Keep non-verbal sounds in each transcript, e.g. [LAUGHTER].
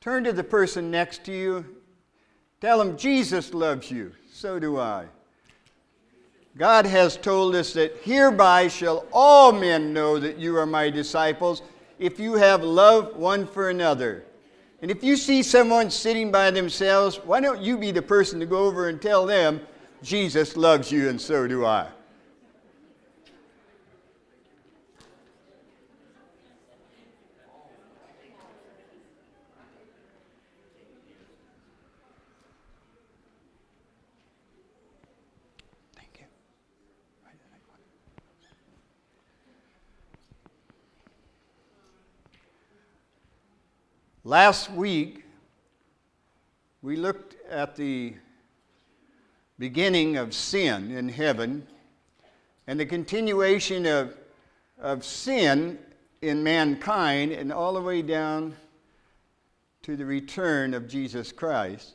Turn to the person next to you. Tell them Jesus loves you. So do I. God has told us that hereby shall all men know that you are my disciples if you have love one for another. And if you see someone sitting by themselves, why don't you be the person to go over and tell them, Jesus loves you and so do I? Last week, we looked at the beginning of sin in heaven and the continuation of, of sin in mankind and all the way down to the return of Jesus Christ.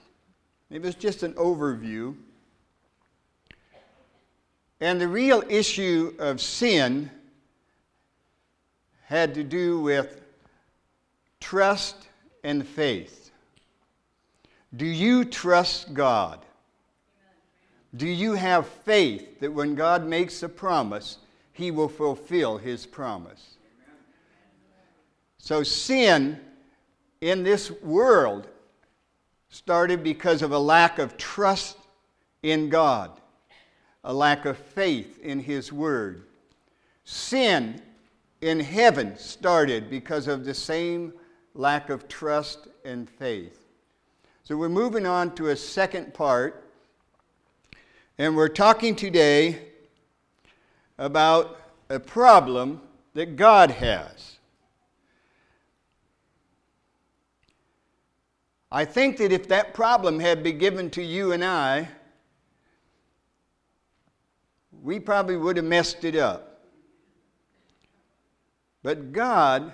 It was just an overview. And the real issue of sin had to do with trust and faith. Do you trust God? Do you have faith that when God makes a promise, He will fulfill His promise? So, sin in this world started because of a lack of trust in God, a lack of faith in His Word. Sin in heaven started because of the same lack of trust and faith. So we're moving on to a second part, and we're talking today about a problem that God has. I think that if that problem had been given to you and I, we probably would have messed it up. But God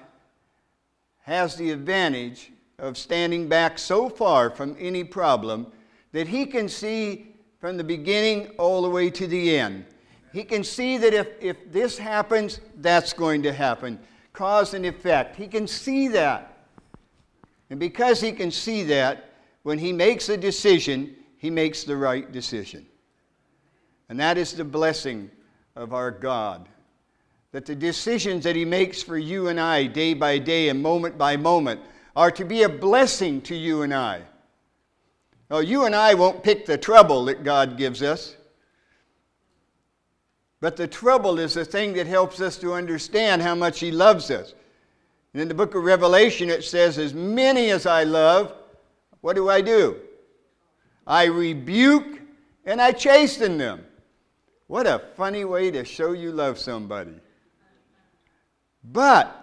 has the advantage of standing back so far from any problem that he can see from the beginning all the way to the end. He can see that if, if this happens, that's going to happen. Cause and effect. He can see that. And because he can see that, when he makes a decision, he makes the right decision. And that is the blessing of our God that the decisions that He makes for you and I day by day and moment by moment are to be a blessing to you and I. Now, you and I won't pick the trouble that God gives us, but the trouble is the thing that helps us to understand how much He loves us. And in the book of Revelation, it says, As many as I love, what do I do? I rebuke and I chasten them. What a funny way to show you love somebody. But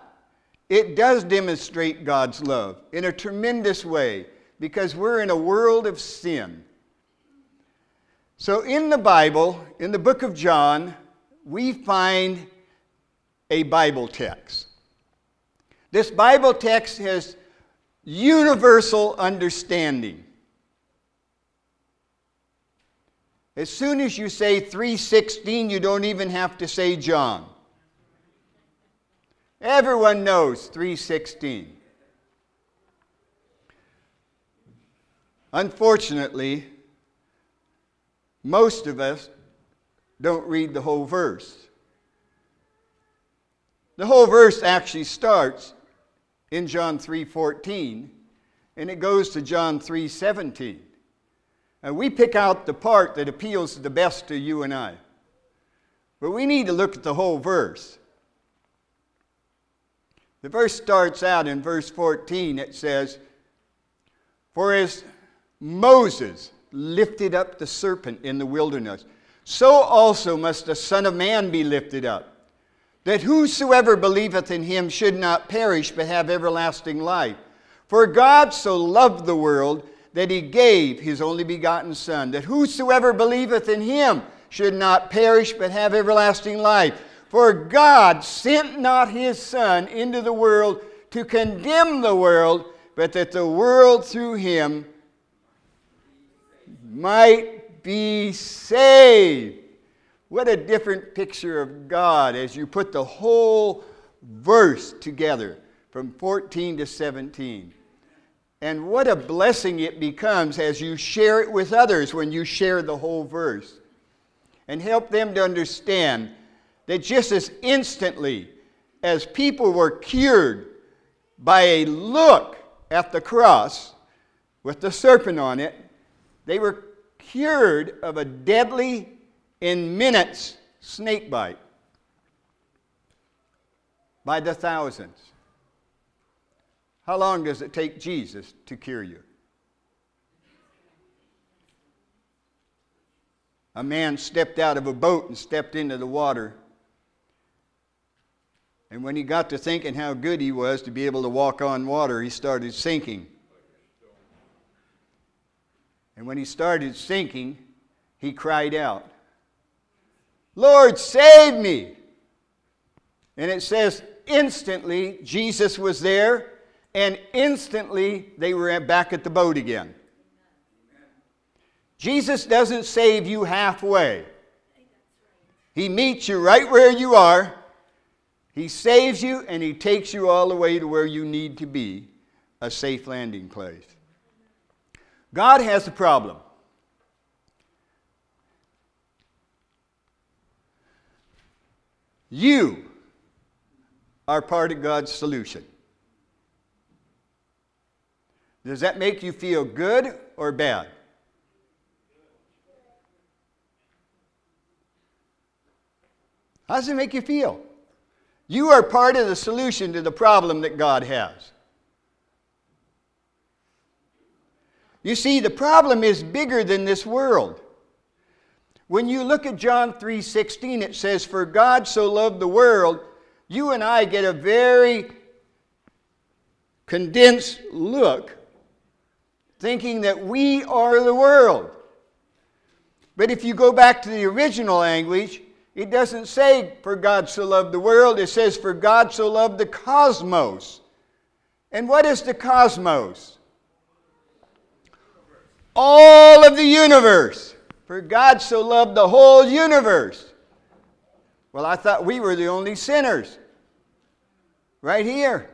it does demonstrate God's love in a tremendous way because we're in a world of sin. So, in the Bible, in the book of John, we find a Bible text. This Bible text has universal understanding. As soon as you say 316, you don't even have to say John. Everyone knows 316. Unfortunately, most of us don't read the whole verse. The whole verse actually starts in John 3:14 and it goes to John 3:17. And we pick out the part that appeals the best to you and I. But we need to look at the whole verse. The verse starts out in verse 14. It says, For as Moses lifted up the serpent in the wilderness, so also must the Son of Man be lifted up, that whosoever believeth in him should not perish but have everlasting life. For God so loved the world that he gave his only begotten Son, that whosoever believeth in him should not perish but have everlasting life. For God sent not his Son into the world to condemn the world, but that the world through him might be saved. What a different picture of God as you put the whole verse together from 14 to 17. And what a blessing it becomes as you share it with others when you share the whole verse. And help them to understand that just as instantly as people were cured by a look at the cross with the serpent on it, they were cured of a deadly, in minutes, snake bite by the thousands. How long does it take Jesus to cure you? A man stepped out of a boat and stepped into the water. And when he got to thinking how good he was to be able to walk on water, he started sinking. And when he started sinking, he cried out, Lord, save me! And it says, instantly Jesus was there, and instantly they were back at the boat again. Jesus doesn't save you halfway. He meets you right where you are. He saves you and he takes you all the way to where you need to be a safe landing place. God has a problem. You are part of God's solution. Does that make you feel good or bad? How does it make you feel? You are part of the solution to the problem that God has. You see, the problem is bigger than this world. When you look at John 3:16 it says for God so loved the world, you and I get a very condensed look thinking that we are the world. But if you go back to the original language, it doesn't say for God so loved the world, it says for God so loved the cosmos. And what is the cosmos? all of the universe. For God so loved the whole universe. Well, I thought we were the only sinners. Right here.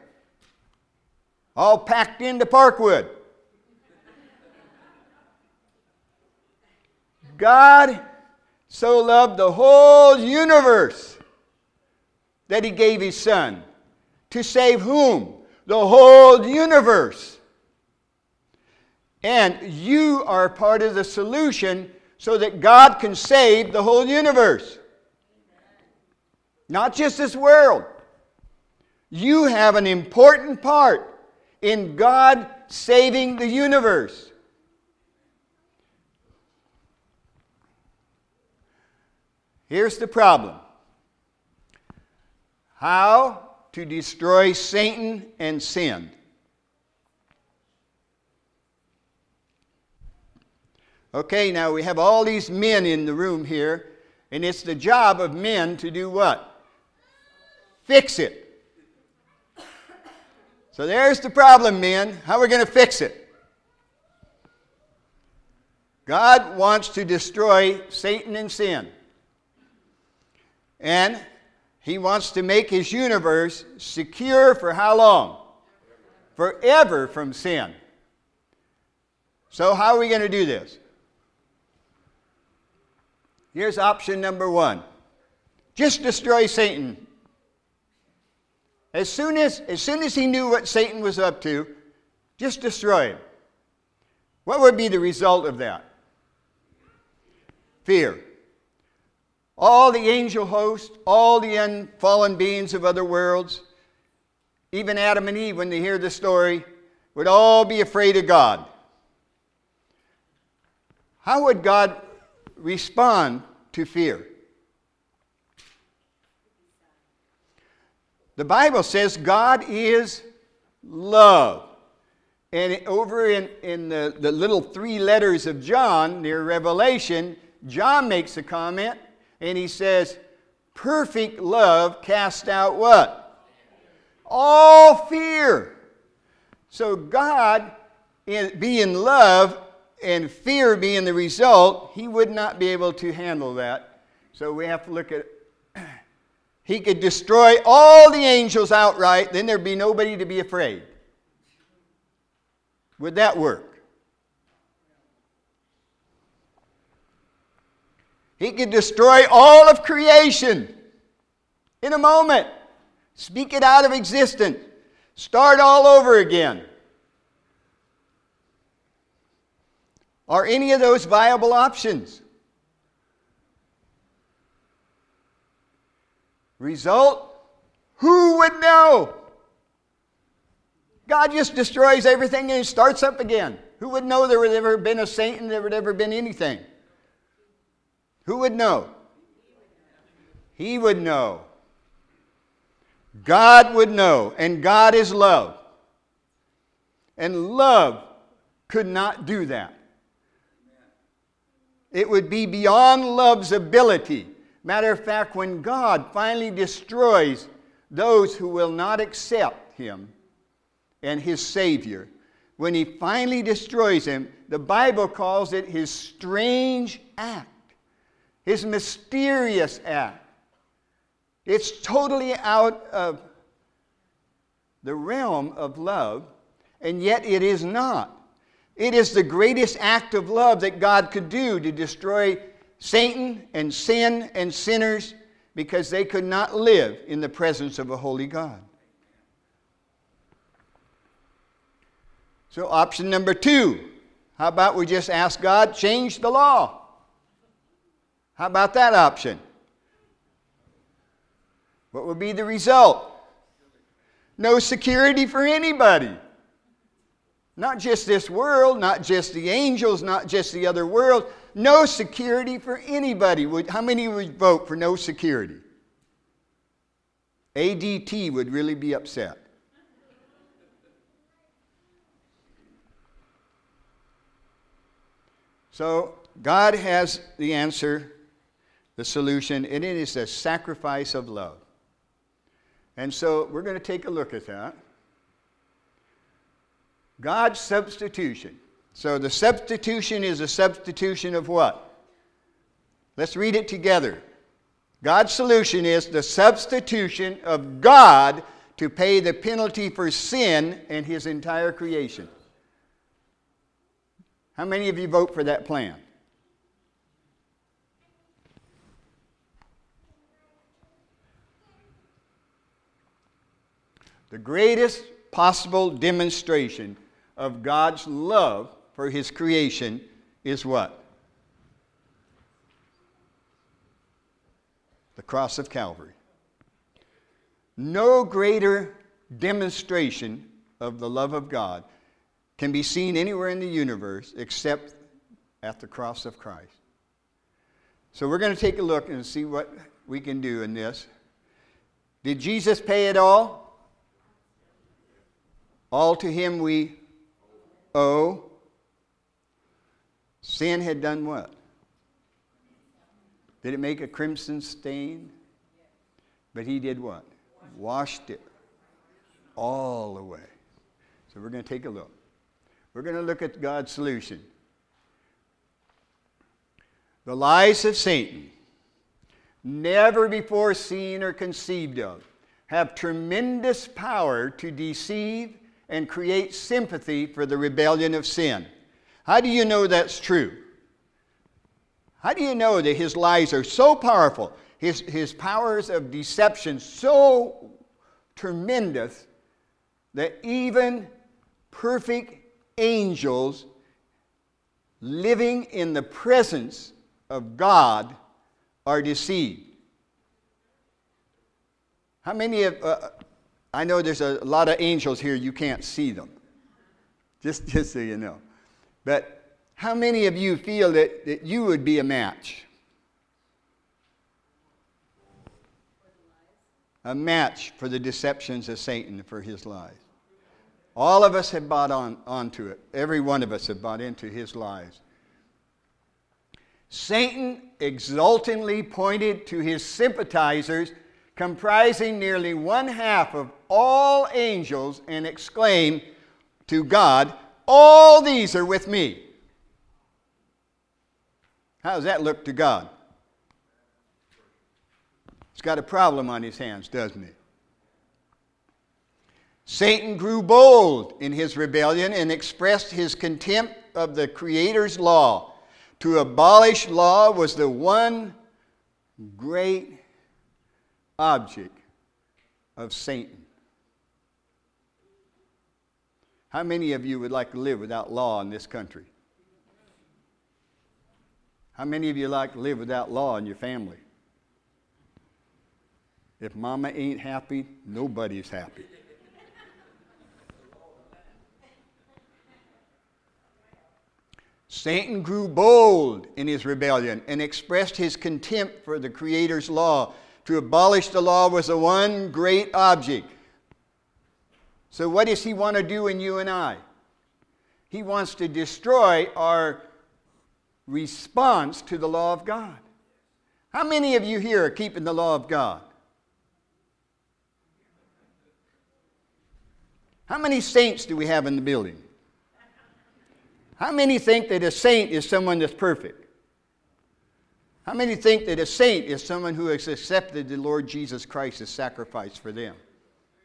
All packed into Parkwood. God so loved the whole universe that he gave his son. To save whom? The whole universe. And you are part of the solution so that God can save the whole universe. Not just this world. You have an important part in God saving the universe. Here's the problem how to destroy Satan and sin. Okay, now we have all these men in the room here, and it's the job of men to do what? Fix it. So there's the problem, men. How are we going to fix it? God wants to destroy Satan and sin. And he wants to make his universe secure for how long? Forever from sin. So, how are we going to do this? Here's option number one just destroy Satan. As soon as, as soon as he knew what Satan was up to, just destroy him. What would be the result of that? Fear. All the angel host, all the unfallen beings of other worlds, even Adam and Eve, when they hear the story, would all be afraid of God. How would God respond to fear. The Bible says God is love. And over in, in the, the little three letters of John near Revelation, John makes a comment and he says, Perfect love casts out what? All fear. So God, in, being love, and fear being the result, he would not be able to handle that. So we have to look at [CLEARS THROAT] he could destroy all the angels outright, then there'd be nobody to be afraid. Would that work? He could destroy all of creation in a moment, speak it out of existence, start all over again. Are any of those viable options? Result? Who would know? God just destroys everything and starts up again. Who would know there would ever been a saint and there would ever been anything? Who would know? He would know. God would know, and God is love. And love could not do that. It would be beyond love's ability. Matter of fact, when God finally destroys those who will not accept Him and His Savior, when He finally destroys them, the Bible calls it His strange act, His mysterious act. It's totally out of the realm of love, and yet it is not. It is the greatest act of love that God could do to destroy Satan and sin and sinners because they could not live in the presence of a holy God. So, option number two how about we just ask God, change the law? How about that option? What would be the result? No security for anybody. Not just this world, not just the angels, not just the other world. No security for anybody. How many would vote for no security? ADT would really be upset. So, God has the answer, the solution, and it is a sacrifice of love. And so, we're going to take a look at that. God's substitution. So the substitution is a substitution of what? Let's read it together. God's solution is the substitution of God to pay the penalty for sin and his entire creation. How many of you vote for that plan? The greatest possible demonstration of God's love for his creation is what? The cross of Calvary. No greater demonstration of the love of God can be seen anywhere in the universe except at the cross of Christ. So we're going to take a look and see what we can do in this. Did Jesus pay it all? All to him we owe. Sin had done what? Did it make a crimson stain? But he did what? Washed it all away. So we're going to take a look. We're going to look at God's solution. The lies of Satan, never before seen or conceived of, have tremendous power to deceive and create sympathy for the rebellion of sin. How do you know that's true? How do you know that his lies are so powerful, his, his powers of deception so tremendous, that even perfect angels living in the presence of God are deceived? How many of, uh, I know there's a lot of angels here, you can't see them. Just, [LAUGHS] just so you know. But how many of you feel that, that you would be a match? A match for the deceptions of Satan for his lies. All of us have bought on onto it. Every one of us have bought into his lies. Satan exultingly pointed to his sympathizers comprising nearly one half of all angels, and exclaim to God, All these are with me. How does that look to God? He's got a problem on his hands, doesn't he? Satan grew bold in his rebellion and expressed his contempt of the Creator's law. To abolish law was the one great object of Satan. How many of you would like to live without law in this country? How many of you like to live without law in your family? If mama ain't happy, nobody's happy. Satan grew bold in his rebellion and expressed his contempt for the Creator's law. To abolish the law was the one great object. So, what does he want to do in you and I? He wants to destroy our response to the law of God. How many of you here are keeping the law of God? How many saints do we have in the building? How many think that a saint is someone that's perfect? How many think that a saint is someone who has accepted the Lord Jesus Christ as sacrifice for them?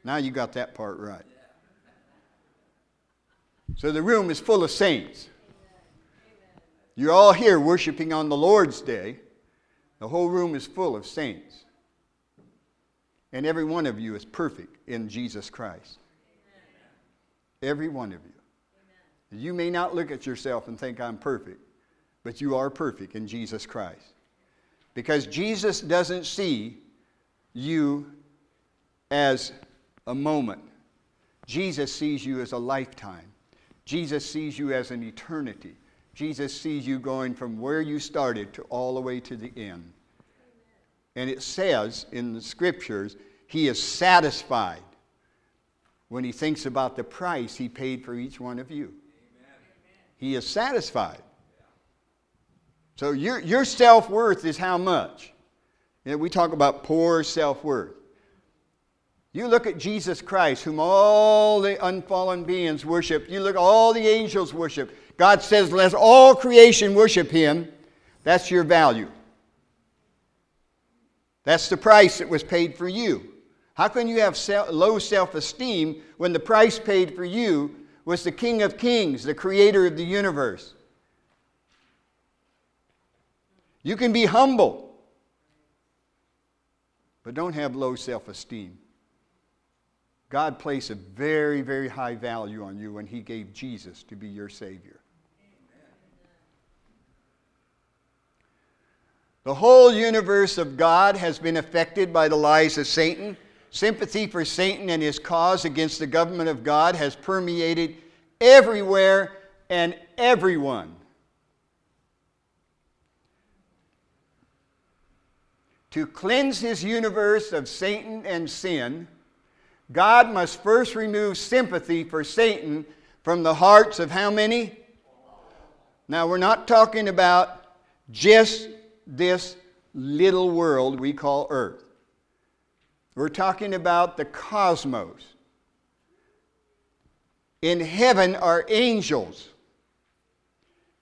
Now you got that part right. So the room is full of saints. You're all here worshiping on the Lord's day. The whole room is full of saints. And every one of you is perfect in Jesus Christ. Every one of you. You may not look at yourself and think I'm perfect, but you are perfect in Jesus Christ. Because Jesus doesn't see you as a moment, Jesus sees you as a lifetime. Jesus sees you as an eternity. Jesus sees you going from where you started to all the way to the end. And it says in the scriptures, He is satisfied when He thinks about the price He paid for each one of you. He is satisfied. So your, your self worth is how much? You know, we talk about poor self worth. You look at Jesus Christ, whom all the unfallen beings worship. You look all the angels worship. God says, let all creation worship him. That's your value. That's the price that was paid for you. How can you have low self esteem when the price paid for you was the King of Kings, the creator of the universe. You can be humble, but don't have low self esteem. God placed a very, very high value on you when He gave Jesus to be your Savior. The whole universe of God has been affected by the lies of Satan. Sympathy for Satan and his cause against the government of God has permeated everywhere and everyone. To cleanse his universe of Satan and sin, God must first remove sympathy for Satan from the hearts of how many? Now, we're not talking about just this little world we call Earth. We're talking about the cosmos. In heaven are angels.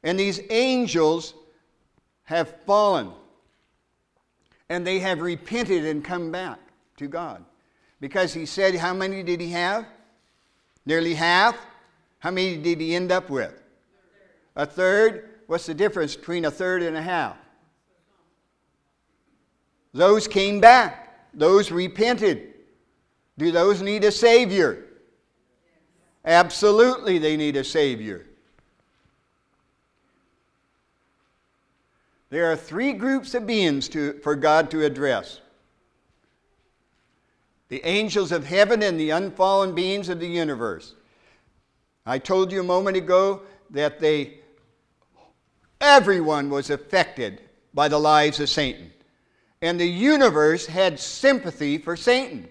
And these angels have fallen. And they have repented and come back to God. Because he said, How many did he have? Nearly half. How many did he end up with? A third. What's the difference between a third and a half? Those came back. Those repented. Do those need a Savior? Absolutely, they need a Savior. There are three groups of beings to, for God to address the angels of heaven and the unfallen beings of the universe. I told you a moment ago that they, everyone was affected by the lives of Satan and the universe had sympathy for Satan.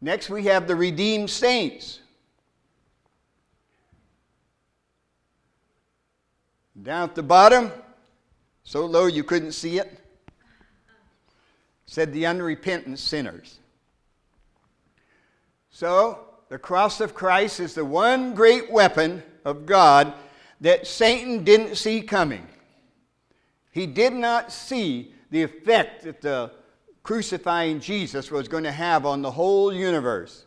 Next, we have the redeemed saints. Down at the bottom, so low you couldn't see it, said the unrepentant sinners. So, the cross of Christ is the one great weapon of God that Satan didn't see coming. He did not see the effect that the crucifying Jesus was going to have on the whole universe.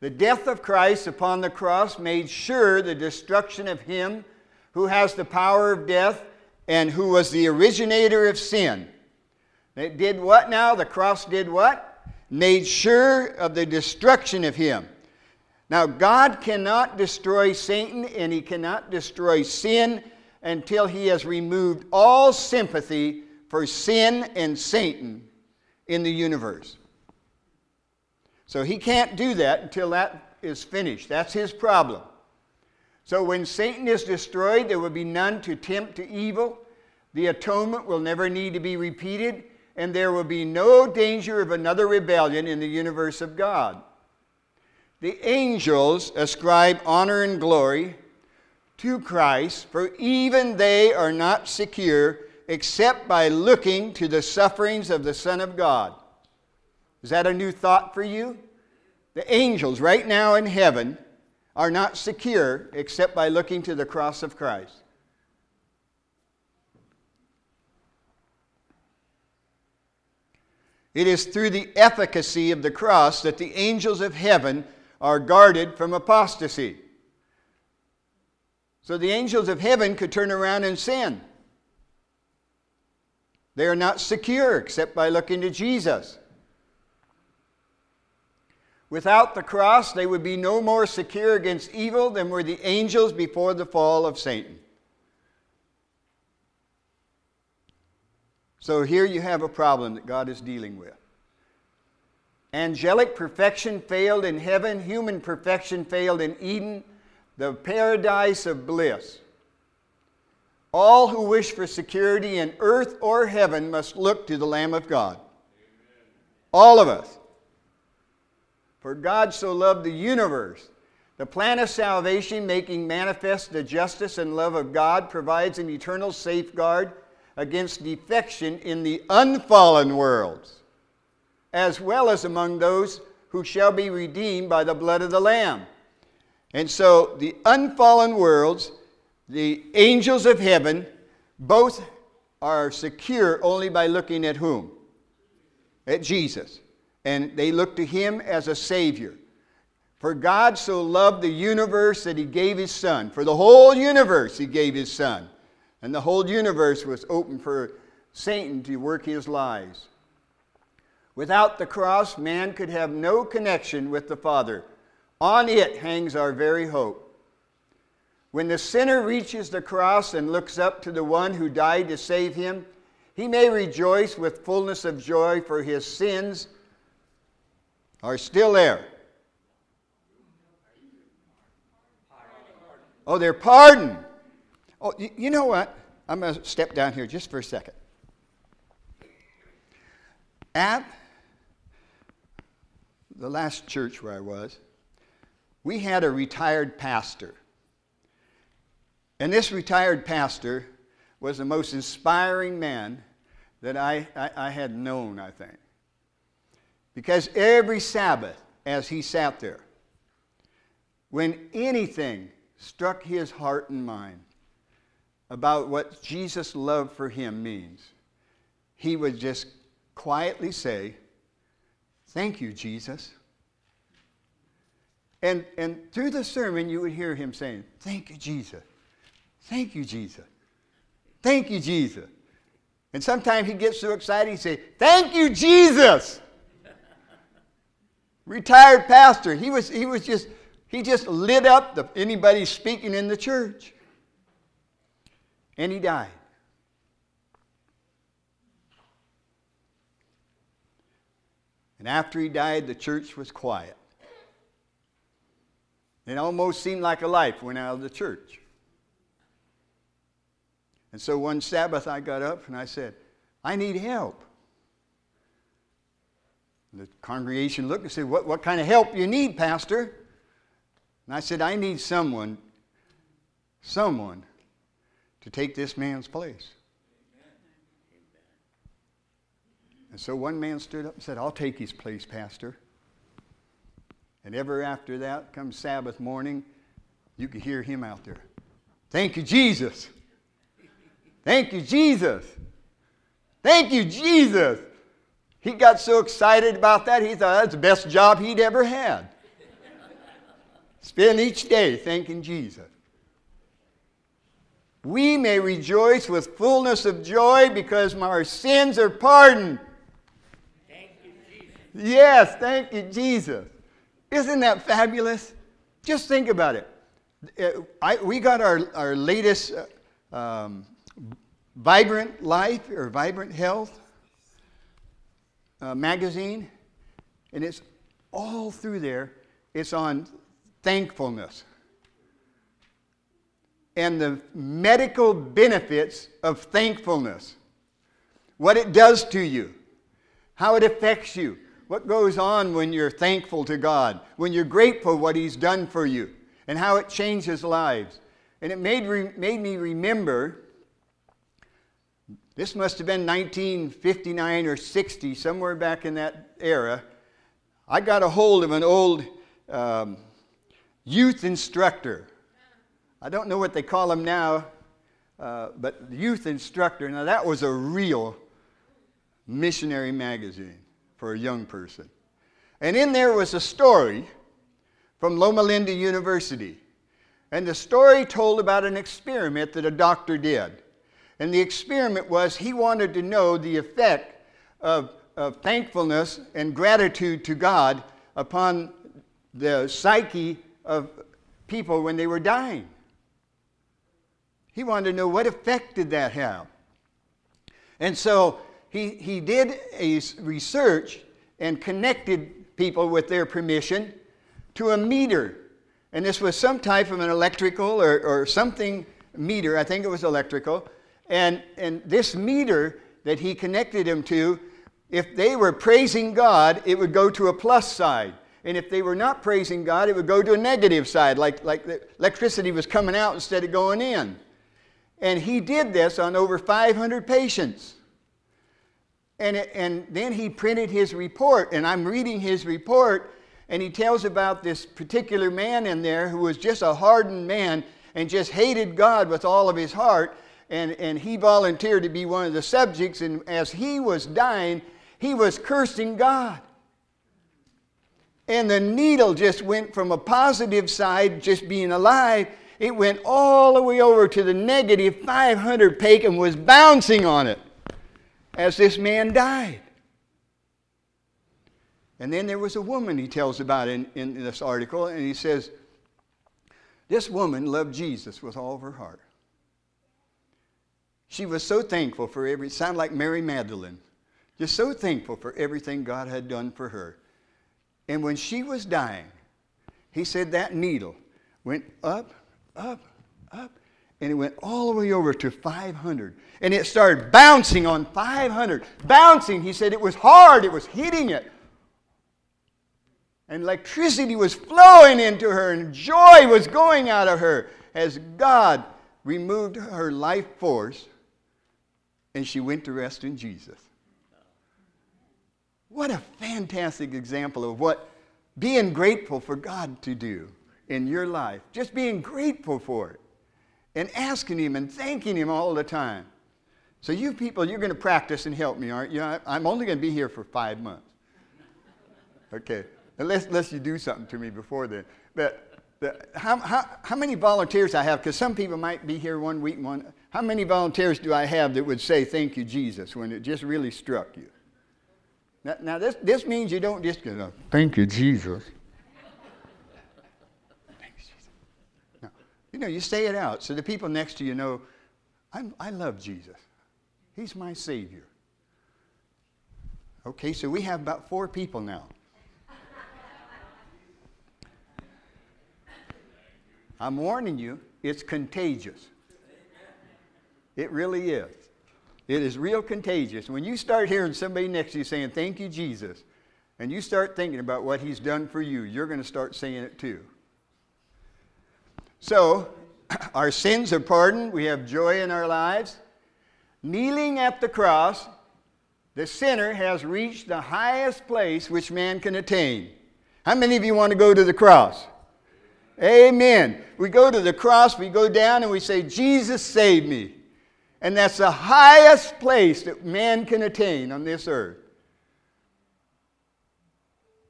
The death of Christ upon the cross made sure the destruction of him who has the power of death and who was the originator of sin. It did what now? The cross did what? Made sure of the destruction of him. Now, God cannot destroy Satan and he cannot destroy sin until he has removed all sympathy for sin and Satan in the universe. So he can't do that until that is finished. That's his problem. So when Satan is destroyed, there will be none to tempt to evil. The atonement will never need to be repeated, and there will be no danger of another rebellion in the universe of God. The angels ascribe honor and glory to Christ, for even they are not secure except by looking to the sufferings of the Son of God. Is that a new thought for you? The angels, right now in heaven, are not secure except by looking to the cross of Christ. It is through the efficacy of the cross that the angels of heaven are guarded from apostasy. So the angels of heaven could turn around and sin. They are not secure except by looking to Jesus. Without the cross, they would be no more secure against evil than were the angels before the fall of Satan. So here you have a problem that God is dealing with. Angelic perfection failed in heaven, human perfection failed in Eden, the paradise of bliss. All who wish for security in earth or heaven must look to the Lamb of God. All of us. For God so loved the universe. The plan of salvation, making manifest the justice and love of God, provides an eternal safeguard against defection in the unfallen worlds, as well as among those who shall be redeemed by the blood of the Lamb. And so the unfallen worlds, the angels of heaven, both are secure only by looking at whom? At Jesus and they look to him as a Savior. For God so loved the universe that he gave his Son. For the whole universe, he gave his Son. And the whole universe was open for Satan to work his lies. Without the cross, man could have no connection with the Father. On it hangs our very hope. When the sinner reaches the cross and looks up to the one who died to save him, he may rejoice with fullness of joy for his sins are still there. Oh, they're pardoned. Oh, you know what? I'm going to step down here just for a second. At the last church where I was, we had a retired pastor. And this retired pastor was the most inspiring man that I, I, I had known, I think. Because every Sabbath, as he sat there, when anything struck his heart and mind about what Jesus' love for him means, he would just quietly say, Thank you, Jesus. And, and through the sermon, you would hear him saying, Thank you, Jesus. Thank you, Jesus. Thank you, Jesus. And sometimes he gets so excited, he'd say, Thank you, Jesus [LAUGHS] retired pastor. He was, he was just, he just lit up the, anybody speaking in the church. And he died. And after he died, the church was quiet. It almost seemed like a life went out of the church. And so one Sabbath I got up and I said, I need help. The congregation looked and said, What, what kind of help you need, Pastor? And I said, I need someone, someone to take this man's place. And so one man stood up and said, I'll take his place, Pastor. And ever after that, come Sabbath morning, you could hear him out there. Thank you, Jesus. Thank you, Jesus. Thank you, Jesus. He got so excited about that, he thought that's the best job he'd ever had. Spend each day thanking Jesus. We may rejoice with fullness of joy because our sins are pardoned. Thank you, Jesus. Yes, thank you, Jesus. Isn't that fabulous? Just think about it. Uh, I, we got our, our latest uh, um, Vibrant Life or Vibrant Health uh, magazine, and it's all through there. It's on thankfulness and the medical benefits of thankfulness. What it does to you, how it affects you, what goes on when you're thankful to God, when you're grateful what He's done for you, and how it changes lives. And it made, re- made me remember this must have been 1959 or 60, somewhere back in that era. I got a hold of an old um, youth instructor. I don't know what they call them now, uh, but youth instructor. Now, that was a real missionary magazine for a young person. And in there was a story from Loma Linda University. And the story told about an experiment that a doctor did. And the experiment was he wanted to know the effect of, of thankfulness and gratitude to God upon the psyche of people when they were dying. He wanted to know what effect did that have. And so he, he did a research and connected people with their permission to a meter. And this was some type of an electrical or, or something meter, I think it was electrical. And, and this meter that he connected him to, if they were praising God, it would go to a plus side. And if they were not praising God, it would go to a negative side, like, like the electricity was coming out instead of going in. And he did this on over 500 patients. And, it, and then he printed his report, and I'm reading his report, and he tells about this particular man in there who was just a hardened man and just hated God with all of his heart. And, and he volunteered to be one of the subjects, and as he was dying, he was cursing God. And the needle just went from a positive side, just being alive, it went all the way over to the negative 500 peak and was bouncing on it as this man died. And then there was a woman he tells about in, in this article, and he says, This woman loved Jesus with all of her heart. She was so thankful for every, sound like Mary Magdalene, just so thankful for everything God had done for her. And when she was dying, he said that needle went up, up, up, and it went all the way over to 500. And it started bouncing on 500. Bouncing, he said it was hard, it was hitting it. And electricity was flowing into her, and joy was going out of her as God removed her life force and she went to rest in Jesus. What a fantastic example of what being grateful for God to do in your life. Just being grateful for it and asking Him and thanking Him all the time. So, you people, you're going to practice and help me, aren't you? I'm only going to be here for five months. Okay, unless, unless you do something to me before then. But the, how, how, how many volunteers I have? Because some people might be here one week, one. How many volunteers do I have that would say, Thank you, Jesus, when it just really struck you? Now, now this, this means you don't just go, Thank you, Jesus. You know, you say it out so the people next to you know, I love Jesus. He's my Savior. Okay, so we have about four people now. I'm warning you, it's contagious. It really is. It is real contagious. When you start hearing somebody next to you saying, Thank you, Jesus, and you start thinking about what He's done for you, you're going to start saying it too. So, [CLEARS THROAT] our sins are pardoned. We have joy in our lives. Kneeling at the cross, the sinner has reached the highest place which man can attain. How many of you want to go to the cross? Amen. We go to the cross, we go down, and we say, Jesus, save me. And that's the highest place that man can attain on this earth.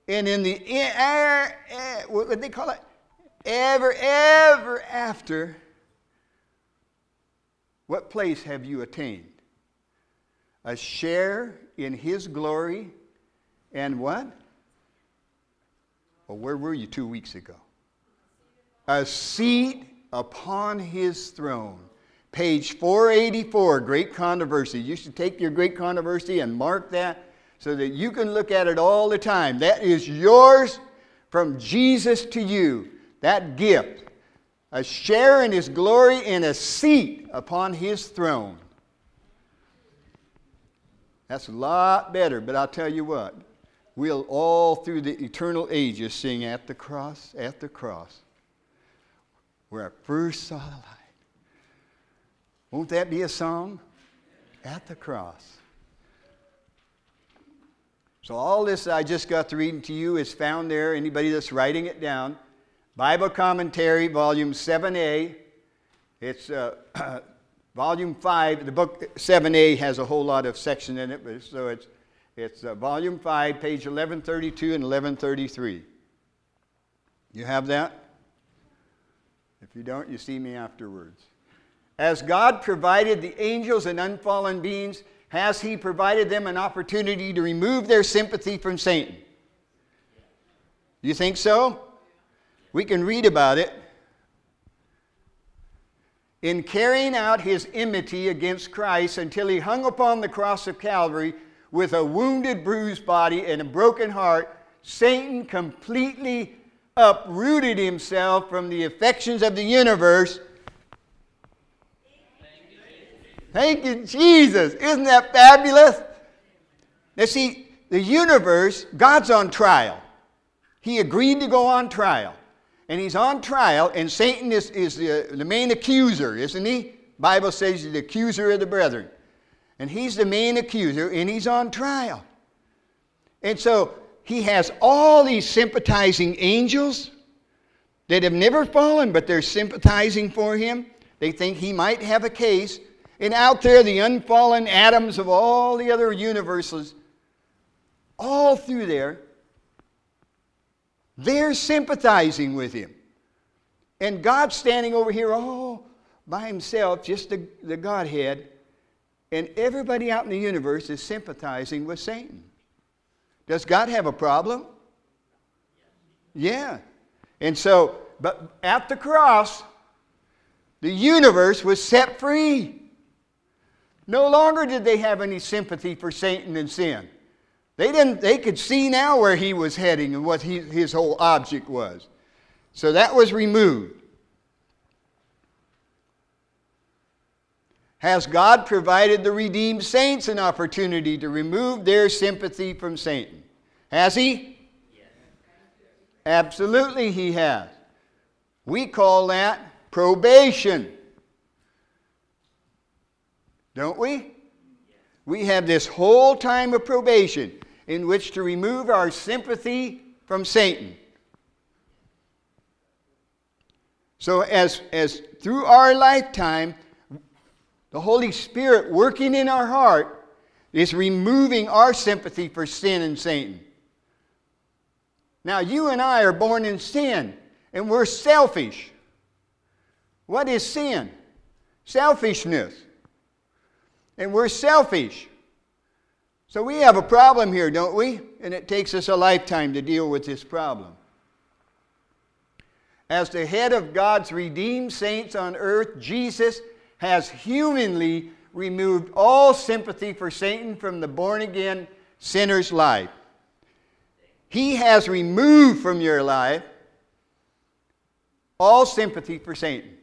And in the air, what do they call it? Ever, ever after, what place have you attained? A share in his glory and what? Well, where were you two weeks ago? A seat upon his throne. Page 484, Great Controversy. You should take your Great Controversy and mark that so that you can look at it all the time. That is yours from Jesus to you. That gift. A share in his glory and a seat upon his throne. That's a lot better, but I'll tell you what. We'll all through the eternal ages sing at the cross, at the cross, where I first saw the light. Won't that be a song? At the cross. So, all this I just got to reading to you is found there. Anybody that's writing it down. Bible Commentary, Volume 7A. It's uh, [CLEARS THROAT] Volume 5. The book 7A has a whole lot of section in it, but so it's, it's uh, Volume 5, page 1132 and 1133. You have that? If you don't, you see me afterwards. As God provided the angels and unfallen beings, has He provided them an opportunity to remove their sympathy from Satan? You think so? We can read about it. In carrying out his enmity against Christ until he hung upon the cross of Calvary with a wounded, bruised body and a broken heart, Satan completely uprooted himself from the affections of the universe Thank you, Jesus. Isn't that fabulous? Now, see, the universe, God's on trial. He agreed to go on trial. And he's on trial, and Satan is, is the, the main accuser, isn't he? Bible says he's the accuser of the brethren. And he's the main accuser, and he's on trial. And so he has all these sympathizing angels that have never fallen, but they're sympathizing for him. They think he might have a case and out there, the unfallen Adams of all the other universes, all through there, they're sympathizing with him. And God's standing over here all by himself, just the, the Godhead, and everybody out in the universe is sympathizing with Satan. Does God have a problem? Yeah. And so, but at the cross, the universe was set free. No longer did they have any sympathy for Satan and sin. They, didn't, they could see now where he was heading and what he, his whole object was. So that was removed. Has God provided the redeemed saints an opportunity to remove their sympathy from Satan? Has He? Yes. Absolutely, He has. We call that probation. Don't we? We have this whole time of probation in which to remove our sympathy from Satan. So, as, as through our lifetime, the Holy Spirit working in our heart is removing our sympathy for sin and Satan. Now, you and I are born in sin, and we're selfish. What is sin? Selfishness and we're selfish. So we have a problem here, don't we? And it takes us a lifetime to deal with this problem. As the head of God's redeemed saints on earth, Jesus has humanly removed all sympathy for Satan from the born again sinner's life. He has removed from your life all sympathy for Satan.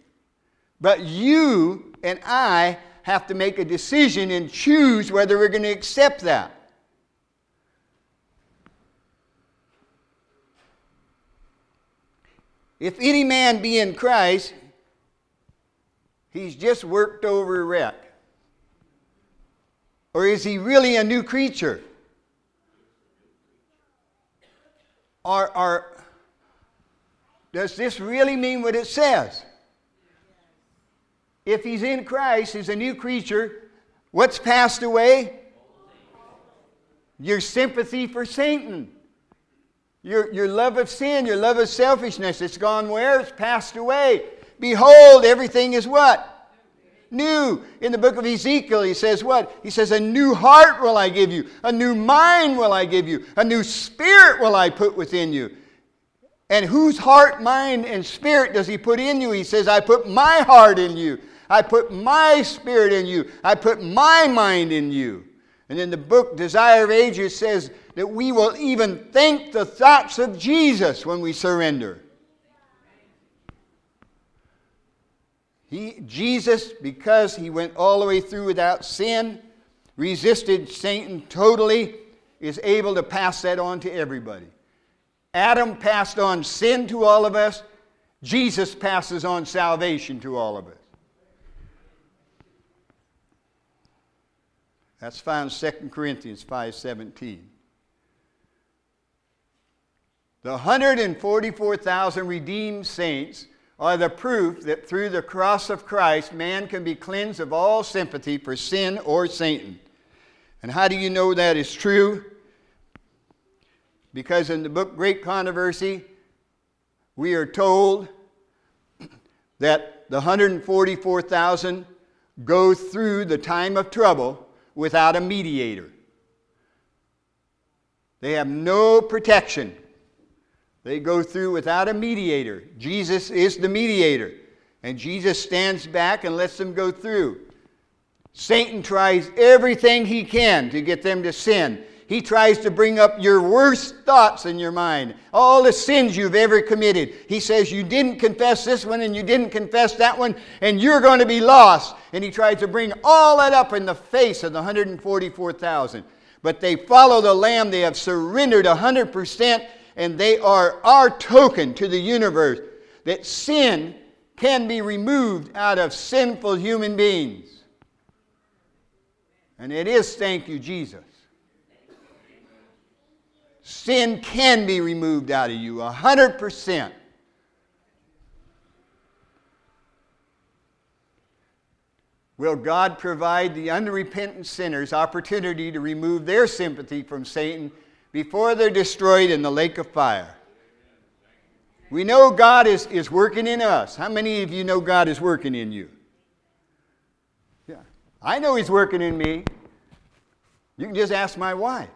But you and I have to make a decision and choose whether we're going to accept that. If any man be in Christ, he's just worked over a wreck. Or is he really a new creature? Or, or does this really mean what it says? If he's in Christ, he's a new creature. What's passed away? Your sympathy for Satan. Your, your love of sin, your love of selfishness, it's gone where? It's passed away. Behold, everything is what? New. In the book of Ezekiel, he says what? He says, A new heart will I give you, a new mind will I give you, a new spirit will I put within you. And whose heart, mind, and spirit does he put in you? He says, I put my heart in you. I put my spirit in you. I put my mind in you. And in the book Desire of Ages says that we will even think the thoughts of Jesus when we surrender. He, Jesus, because he went all the way through without sin, resisted Satan totally, is able to pass that on to everybody. Adam passed on sin to all of us. Jesus passes on salvation to all of us. That's found in 2 Corinthians 5:17. The 144,000 redeemed saints are the proof that through the cross of Christ, man can be cleansed of all sympathy for sin or Satan. And how do you know that is true? Because in the book Great Controversy, we are told that the 144,000 go through the time of trouble without a mediator. They have no protection they go through without a mediator. Jesus is the mediator. And Jesus stands back and lets them go through. Satan tries everything he can to get them to sin. He tries to bring up your worst thoughts in your mind, all the sins you've ever committed. He says, You didn't confess this one and you didn't confess that one, and you're going to be lost. And he tries to bring all that up in the face of the 144,000. But they follow the Lamb, they have surrendered 100% and they are our token to the universe that sin can be removed out of sinful human beings. And it is, thank you, Jesus. Sin can be removed out of you a hundred percent. Will God provide the unrepentant sinners opportunity to remove their sympathy from Satan before they're destroyed in the lake of fire. We know God is, is working in us. How many of you know God is working in you? Yeah. I know He's working in me. You can just ask my wife.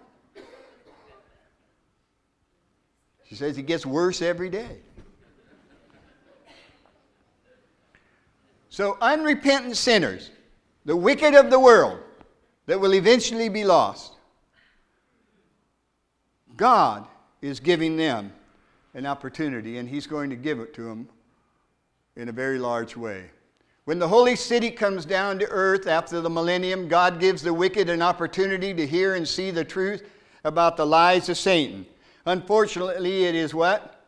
She says He gets worse every day. So, unrepentant sinners, the wicked of the world that will eventually be lost, God is giving them an opportunity, and He's going to give it to them in a very large way. When the holy city comes down to earth after the millennium, God gives the wicked an opportunity to hear and see the truth about the lies of Satan. Unfortunately, it is what?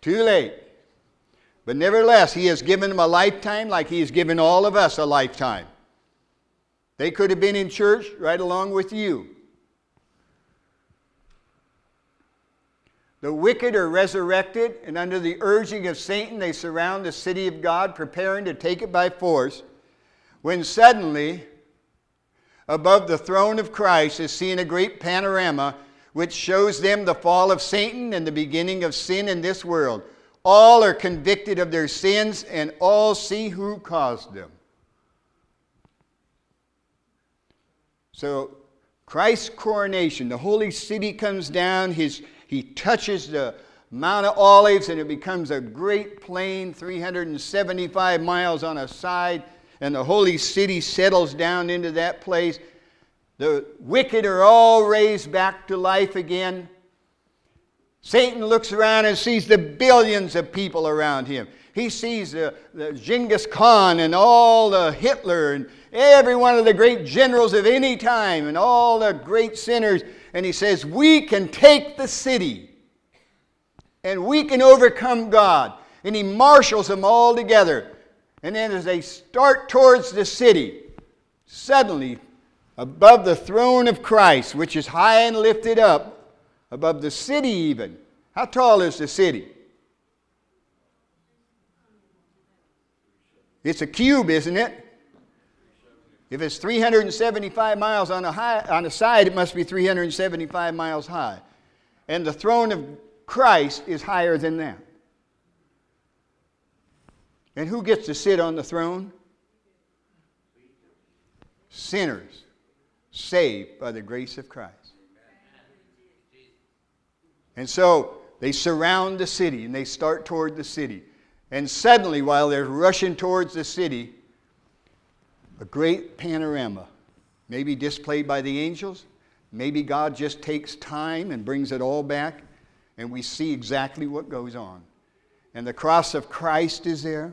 Too late. But nevertheless, He has given them a lifetime like He has given all of us a lifetime. They could have been in church right along with you. The wicked are resurrected, and under the urging of Satan, they surround the city of God, preparing to take it by force. When suddenly, above the throne of Christ, is seen a great panorama which shows them the fall of Satan and the beginning of sin in this world. All are convicted of their sins, and all see who caused them. So, Christ's coronation, the holy city comes down, his he touches the Mount of Olives, and it becomes a great plain, 375 miles on a side, and the holy city settles down into that place. The wicked are all raised back to life again. Satan looks around and sees the billions of people around him. He sees the, the Genghis Khan and all the Hitler and every one of the great generals of any time and all the great sinners and he says, We can take the city and we can overcome God. And he marshals them all together. And then as they start towards the city, suddenly, above the throne of Christ, which is high and lifted up, above the city even, how tall is the city? It's a cube, isn't it? If it's 375 miles on a, high, on a side, it must be 375 miles high. And the throne of Christ is higher than that. And who gets to sit on the throne? Sinners saved by the grace of Christ. And so they surround the city and they start toward the city. And suddenly, while they're rushing towards the city, a great panorama, maybe displayed by the angels, maybe God just takes time and brings it all back, and we see exactly what goes on. And the cross of Christ is there,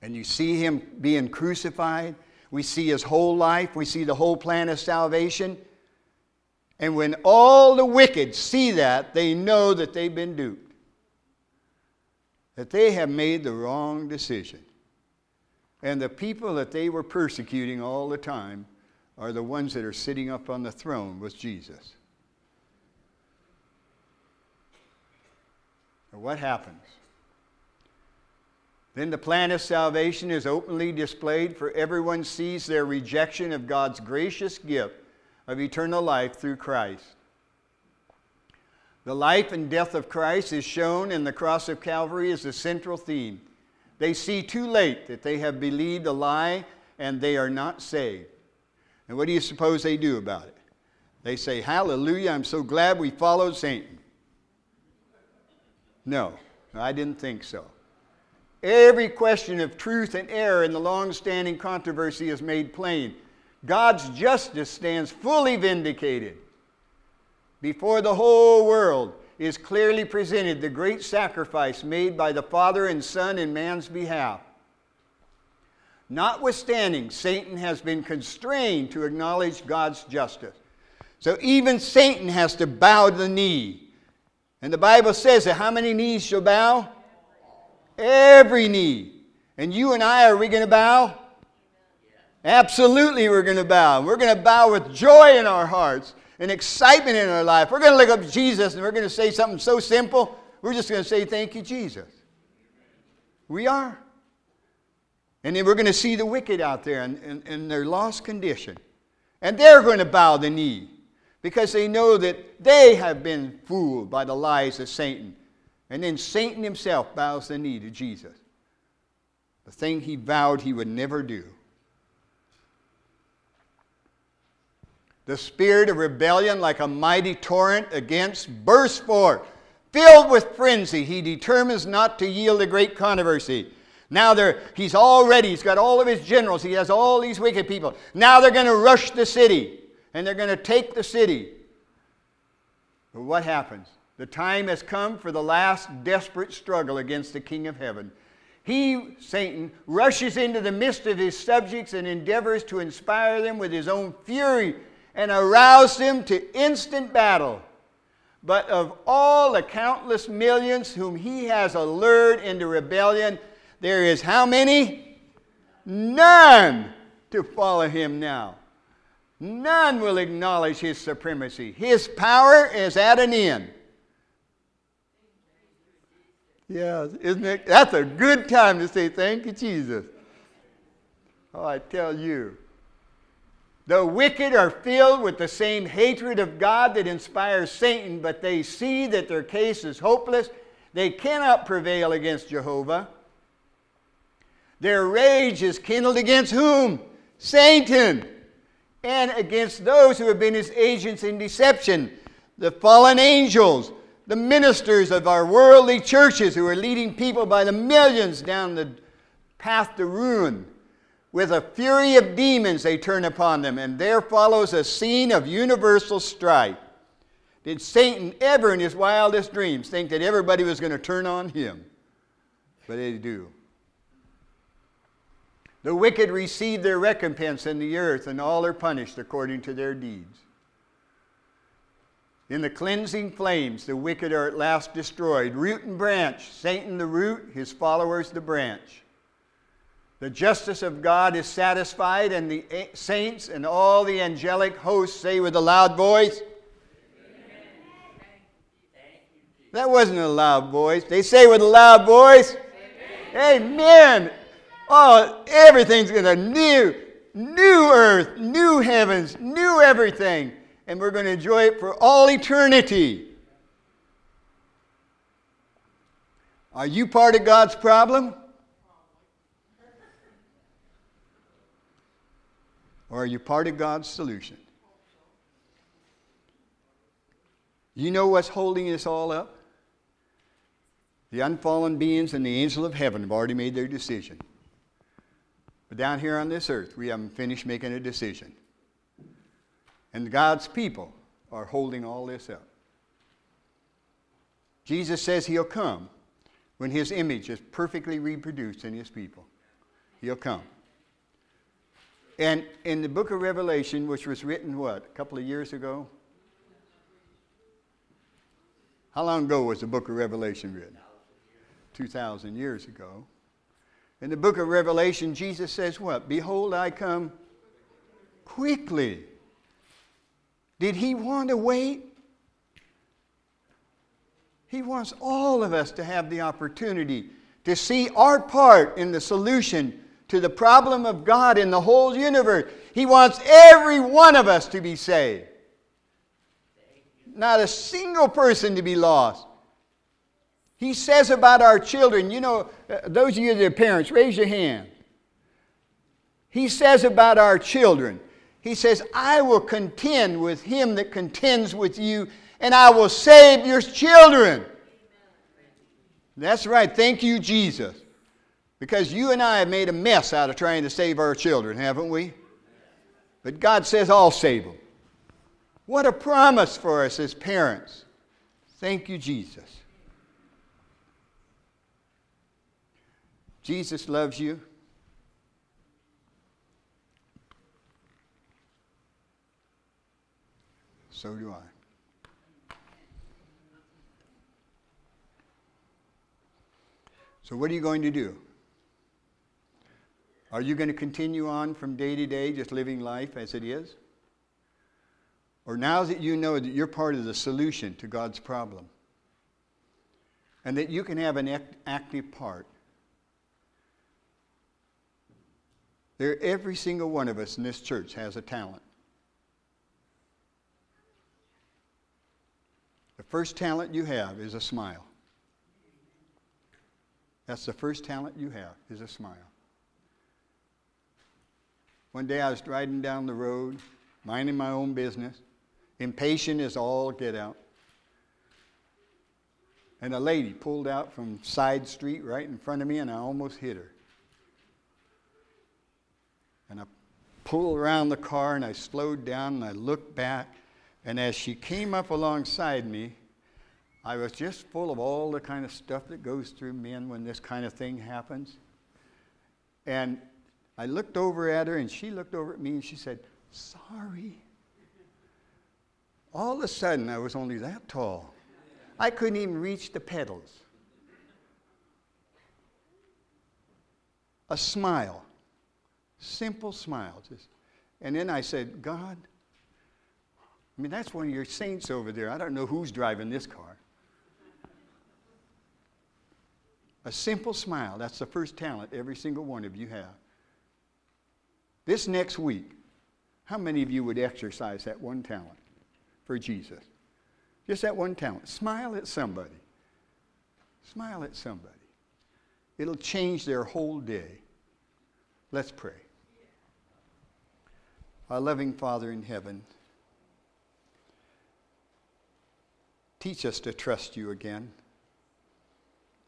and you see him being crucified. We see his whole life, we see the whole plan of salvation. And when all the wicked see that, they know that they've been duped, that they have made the wrong decision. And the people that they were persecuting all the time are the ones that are sitting up on the throne with Jesus. what happens? Then the plan of salvation is openly displayed, for everyone sees their rejection of God's gracious gift of eternal life through Christ. The life and death of Christ is shown in the cross of Calvary as the central theme. They see too late that they have believed a lie and they are not saved. And what do you suppose they do about it? They say, Hallelujah, I'm so glad we followed Satan. No, I didn't think so. Every question of truth and error in the long standing controversy is made plain. God's justice stands fully vindicated. Before the whole world is clearly presented the great sacrifice made by the Father and Son in man's behalf. Notwithstanding, Satan has been constrained to acknowledge God's justice. So even Satan has to bow the knee. And the Bible says that how many knees shall bow? Every knee. And you and I, are we going to bow? Absolutely, we're going to bow. We're going to bow with joy in our hearts and excitement in our life. We're going to look up Jesus and we're going to say something so simple. We're just going to say, Thank you, Jesus. We are. And then we're going to see the wicked out there in, in, in their lost condition. And they're going to bow the knee because they know that they have been fooled by the lies of Satan. And then Satan himself bows the knee to Jesus, the thing he vowed he would never do. The spirit of rebellion, like a mighty torrent against, bursts forth. Filled with frenzy, he determines not to yield a great controversy. Now they're, he's already, he's got all of his generals, he has all these wicked people. Now they're going to rush the city and they're going to take the city. But what happens? The time has come for the last desperate struggle against the King of Heaven. He, Satan, rushes into the midst of his subjects and endeavors to inspire them with his own fury and arouse them to instant battle. But of all the countless millions whom he has allured into rebellion, there is how many? None to follow him now. None will acknowledge his supremacy. His power is at an end. Yeah, isn't it? That's a good time to say thank you, Jesus. Oh, I tell you. The wicked are filled with the same hatred of God that inspires Satan, but they see that their case is hopeless. They cannot prevail against Jehovah. Their rage is kindled against whom? Satan. And against those who have been his agents in deception, the fallen angels, the ministers of our worldly churches who are leading people by the millions down the path to ruin. With a fury of demons, they turn upon them, and there follows a scene of universal strife. Did Satan ever in his wildest dreams think that everybody was going to turn on him? But they do. The wicked receive their recompense in the earth, and all are punished according to their deeds. In the cleansing flames, the wicked are at last destroyed. Root and branch, Satan the root, his followers the branch. The justice of God is satisfied, and the saints and all the angelic hosts say with a loud voice, Amen. That wasn't a loud voice. They say with a loud voice, Amen. Amen. Oh, everything's going to new, new earth, new heavens, new everything. And we're going to enjoy it for all eternity. Are you part of God's problem? Or are you part of God's solution? You know what's holding us all up? The unfallen beings and the angel of heaven have already made their decision. But down here on this earth, we haven't finished making a decision. And God's people are holding all this up. Jesus says he'll come when his image is perfectly reproduced in his people. He'll come. And in the book of Revelation, which was written, what, a couple of years ago? How long ago was the book of Revelation written? 2,000 years ago. In the book of Revelation, Jesus says, What? Behold, I come quickly. Did he want to wait? He wants all of us to have the opportunity to see our part in the solution to the problem of God in the whole universe. He wants every one of us to be saved. Not a single person to be lost. He says about our children, you know, uh, those of you that are parents, raise your hand. He says about our children, He says, I will contend with him that contends with you, and I will save your children. That's right. Thank you, Jesus. Because you and I have made a mess out of trying to save our children, haven't we? But God says, I'll save them. What a promise for us as parents. Thank you, Jesus. Jesus loves you. So do I. So, what are you going to do? Are you going to continue on from day to day just living life as it is? Or now that you know that you're part of the solution to God's problem and that you can have an active part, there, every single one of us in this church has a talent. The first talent you have is a smile. That's the first talent you have, is a smile. One day I was riding down the road, minding my own business, impatient as all get out. And a lady pulled out from side street right in front of me, and I almost hit her. And I pulled around the car, and I slowed down, and I looked back. And as she came up alongside me, I was just full of all the kind of stuff that goes through men when this kind of thing happens. And I looked over at her and she looked over at me and she said, Sorry. All of a sudden, I was only that tall. I couldn't even reach the pedals. A smile, simple smile. Just, and then I said, God, I mean, that's one of your saints over there. I don't know who's driving this car. A simple smile, that's the first talent every single one of you have. This next week, how many of you would exercise that one talent for Jesus? Just that one talent. Smile at somebody. Smile at somebody. It'll change their whole day. Let's pray. Our loving Father in heaven, teach us to trust you again.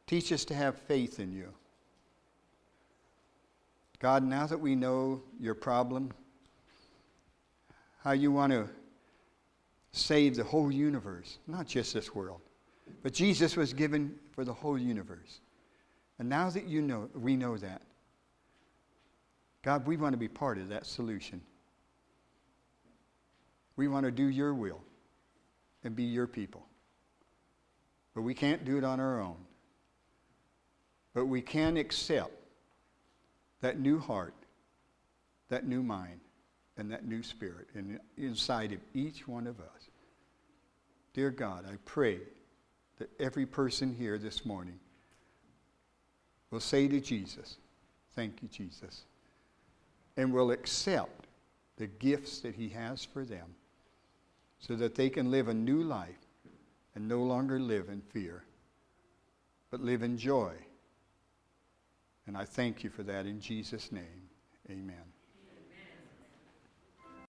Teach us to have faith in you. God, now that we know your problem, how you want to save the whole universe, not just this world, but Jesus was given for the whole universe. And now that you know, we know that, God, we want to be part of that solution. We want to do your will and be your people. But we can't do it on our own. But we can accept that new heart, that new mind, and that new spirit in, inside of each one of us. Dear God, I pray that every person here this morning will say to Jesus, Thank you, Jesus. And will accept the gifts that He has for them so that they can live a new life and no longer live in fear, but live in joy. And I thank you for that in Jesus' name. Amen.